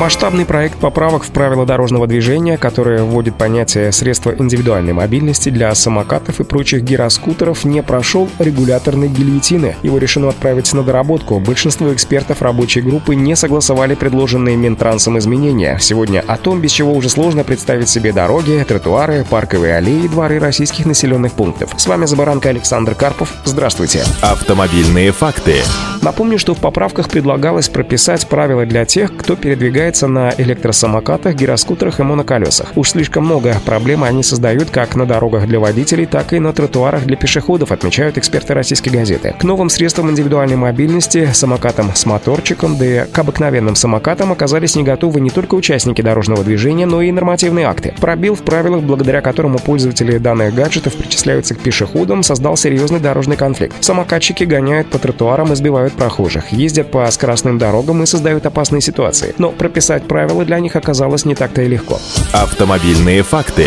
Масштабный проект поправок в правила дорожного движения, который вводит понятие средства индивидуальной мобильности для самокатов и прочих гироскутеров, не прошел регуляторной гильотины. Его решено отправить на доработку. Большинство экспертов рабочей группы не согласовали предложенные Минтрансом изменения. Сегодня о том, без чего уже сложно представить себе дороги, тротуары, парковые аллеи и дворы российских населенных пунктов. С вами Забаранка Александр Карпов. Здравствуйте. Автомобильные факты. Напомню, что в поправках предлагалось прописать правила для тех, кто передвигается на электросамокатах, гироскутерах и моноколесах. Уж слишком много проблем они создают как на дорогах для водителей, так и на тротуарах для пешеходов, отмечают эксперты российской газеты. К новым средствам индивидуальной мобильности, самокатам с моторчиком, да и к обыкновенным самокатам оказались не готовы не только участники дорожного движения, но и нормативные акты. Пробил в правилах, благодаря которому пользователи данных гаджетов причисляются к пешеходам, создал серьезный дорожный конфликт. Самокатчики гоняют по тротуарам и сбивают прохожих, ездят по скоростным дорогам и создают опасные ситуации. Но прописать правила для них оказалось не так-то и легко. Автомобильные факты.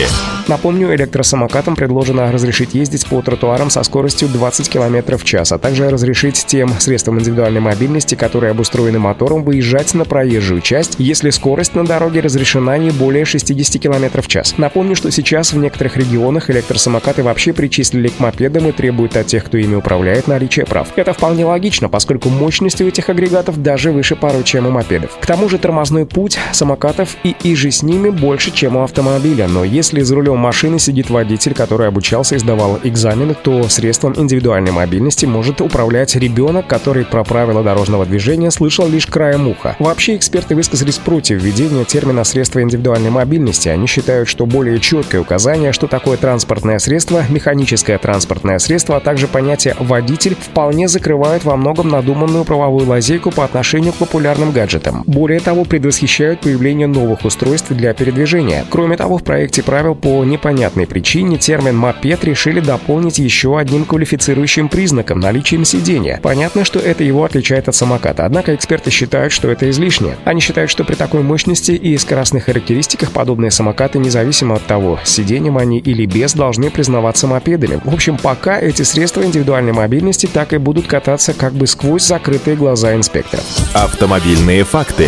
Напомню, электросамокатам предложено разрешить ездить по тротуарам со скоростью 20 км в час, а также разрешить тем средствам индивидуальной мобильности, которые обустроены мотором, выезжать на проезжую часть, если скорость на дороге разрешена не более 60 км в час. Напомню, что сейчас в некоторых регионах электросамокаты вообще причислили к мопедам и требуют от тех, кто ими управляет, наличия прав. Это вполне логично, поскольку мощность у этих агрегатов даже выше порой, чем у мопедов. К тому же тормозной путь самокатов и иже с ними больше, чем у автомобиля, но если за рулем машины сидит водитель, который обучался и сдавал экзамены, то средством индивидуальной мобильности может управлять ребенок, который про правила дорожного движения слышал лишь краем уха. Вообще эксперты высказались против введения термина «средство индивидуальной мобильности». Они считают, что более четкое указание, что такое транспортное средство, механическое транспортное средство, а также понятие «водитель» вполне закрывают во многом надуманную правовую лазейку по отношению к популярным гаджетам. Более того, предвосхищают появление новых устройств для передвижения. Кроме того, в проекте правил по непонятной причине термин «мопед» решили дополнить еще одним квалифицирующим признаком – наличием сидения. Понятно, что это его отличает от самоката, однако эксперты считают, что это излишне. Они считают, что при такой мощности и скоростных характеристиках подобные самокаты, независимо от того, сиденьем они или без, должны признаваться мопедами. В общем, пока эти средства индивидуальной мобильности так и будут кататься как бы сквозь закрытые глаза инспекторов. Автомобильные факты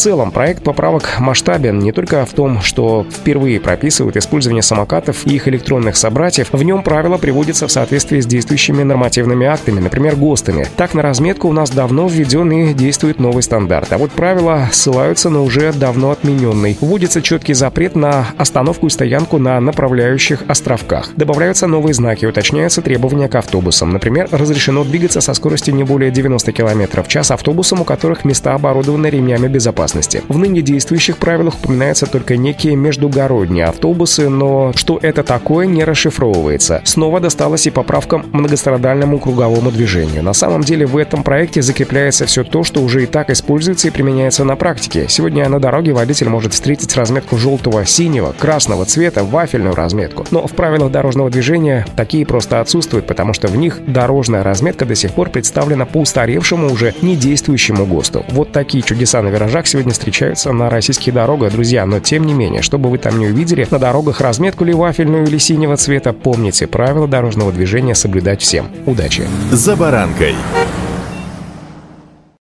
целом проект поправок масштабен не только в том, что впервые прописывают использование самокатов и их электронных собратьев, в нем правила приводятся в соответствии с действующими нормативными актами, например, ГОСТами. Так, на разметку у нас давно введен и действует новый стандарт. А вот правила ссылаются на уже давно отмененный. Вводится четкий запрет на остановку и стоянку на направляющих островках. Добавляются новые знаки, уточняются требования к автобусам. Например, разрешено двигаться со скоростью не более 90 км в час автобусам, у которых места оборудованы ремнями безопасности безопасности. В ныне действующих правилах упоминаются только некие междугородние автобусы, но что это такое, не расшифровывается. Снова досталось и поправкам многострадальному круговому движению. На самом деле в этом проекте закрепляется все то, что уже и так используется и применяется на практике. Сегодня на дороге водитель может встретить разметку желтого, синего, красного цвета, вафельную разметку. Но в правилах дорожного движения такие просто отсутствуют, потому что в них дорожная разметка до сих пор представлена по устаревшему уже недействующему ГОСТу. Вот такие чудеса на виражах сегодня сегодня встречаются на российских дорогах, друзья, но тем не менее, чтобы вы там не увидели, на дорогах разметку ли вафельную или синего цвета, помните, правила дорожного движения соблюдать всем. Удачи! За баранкой!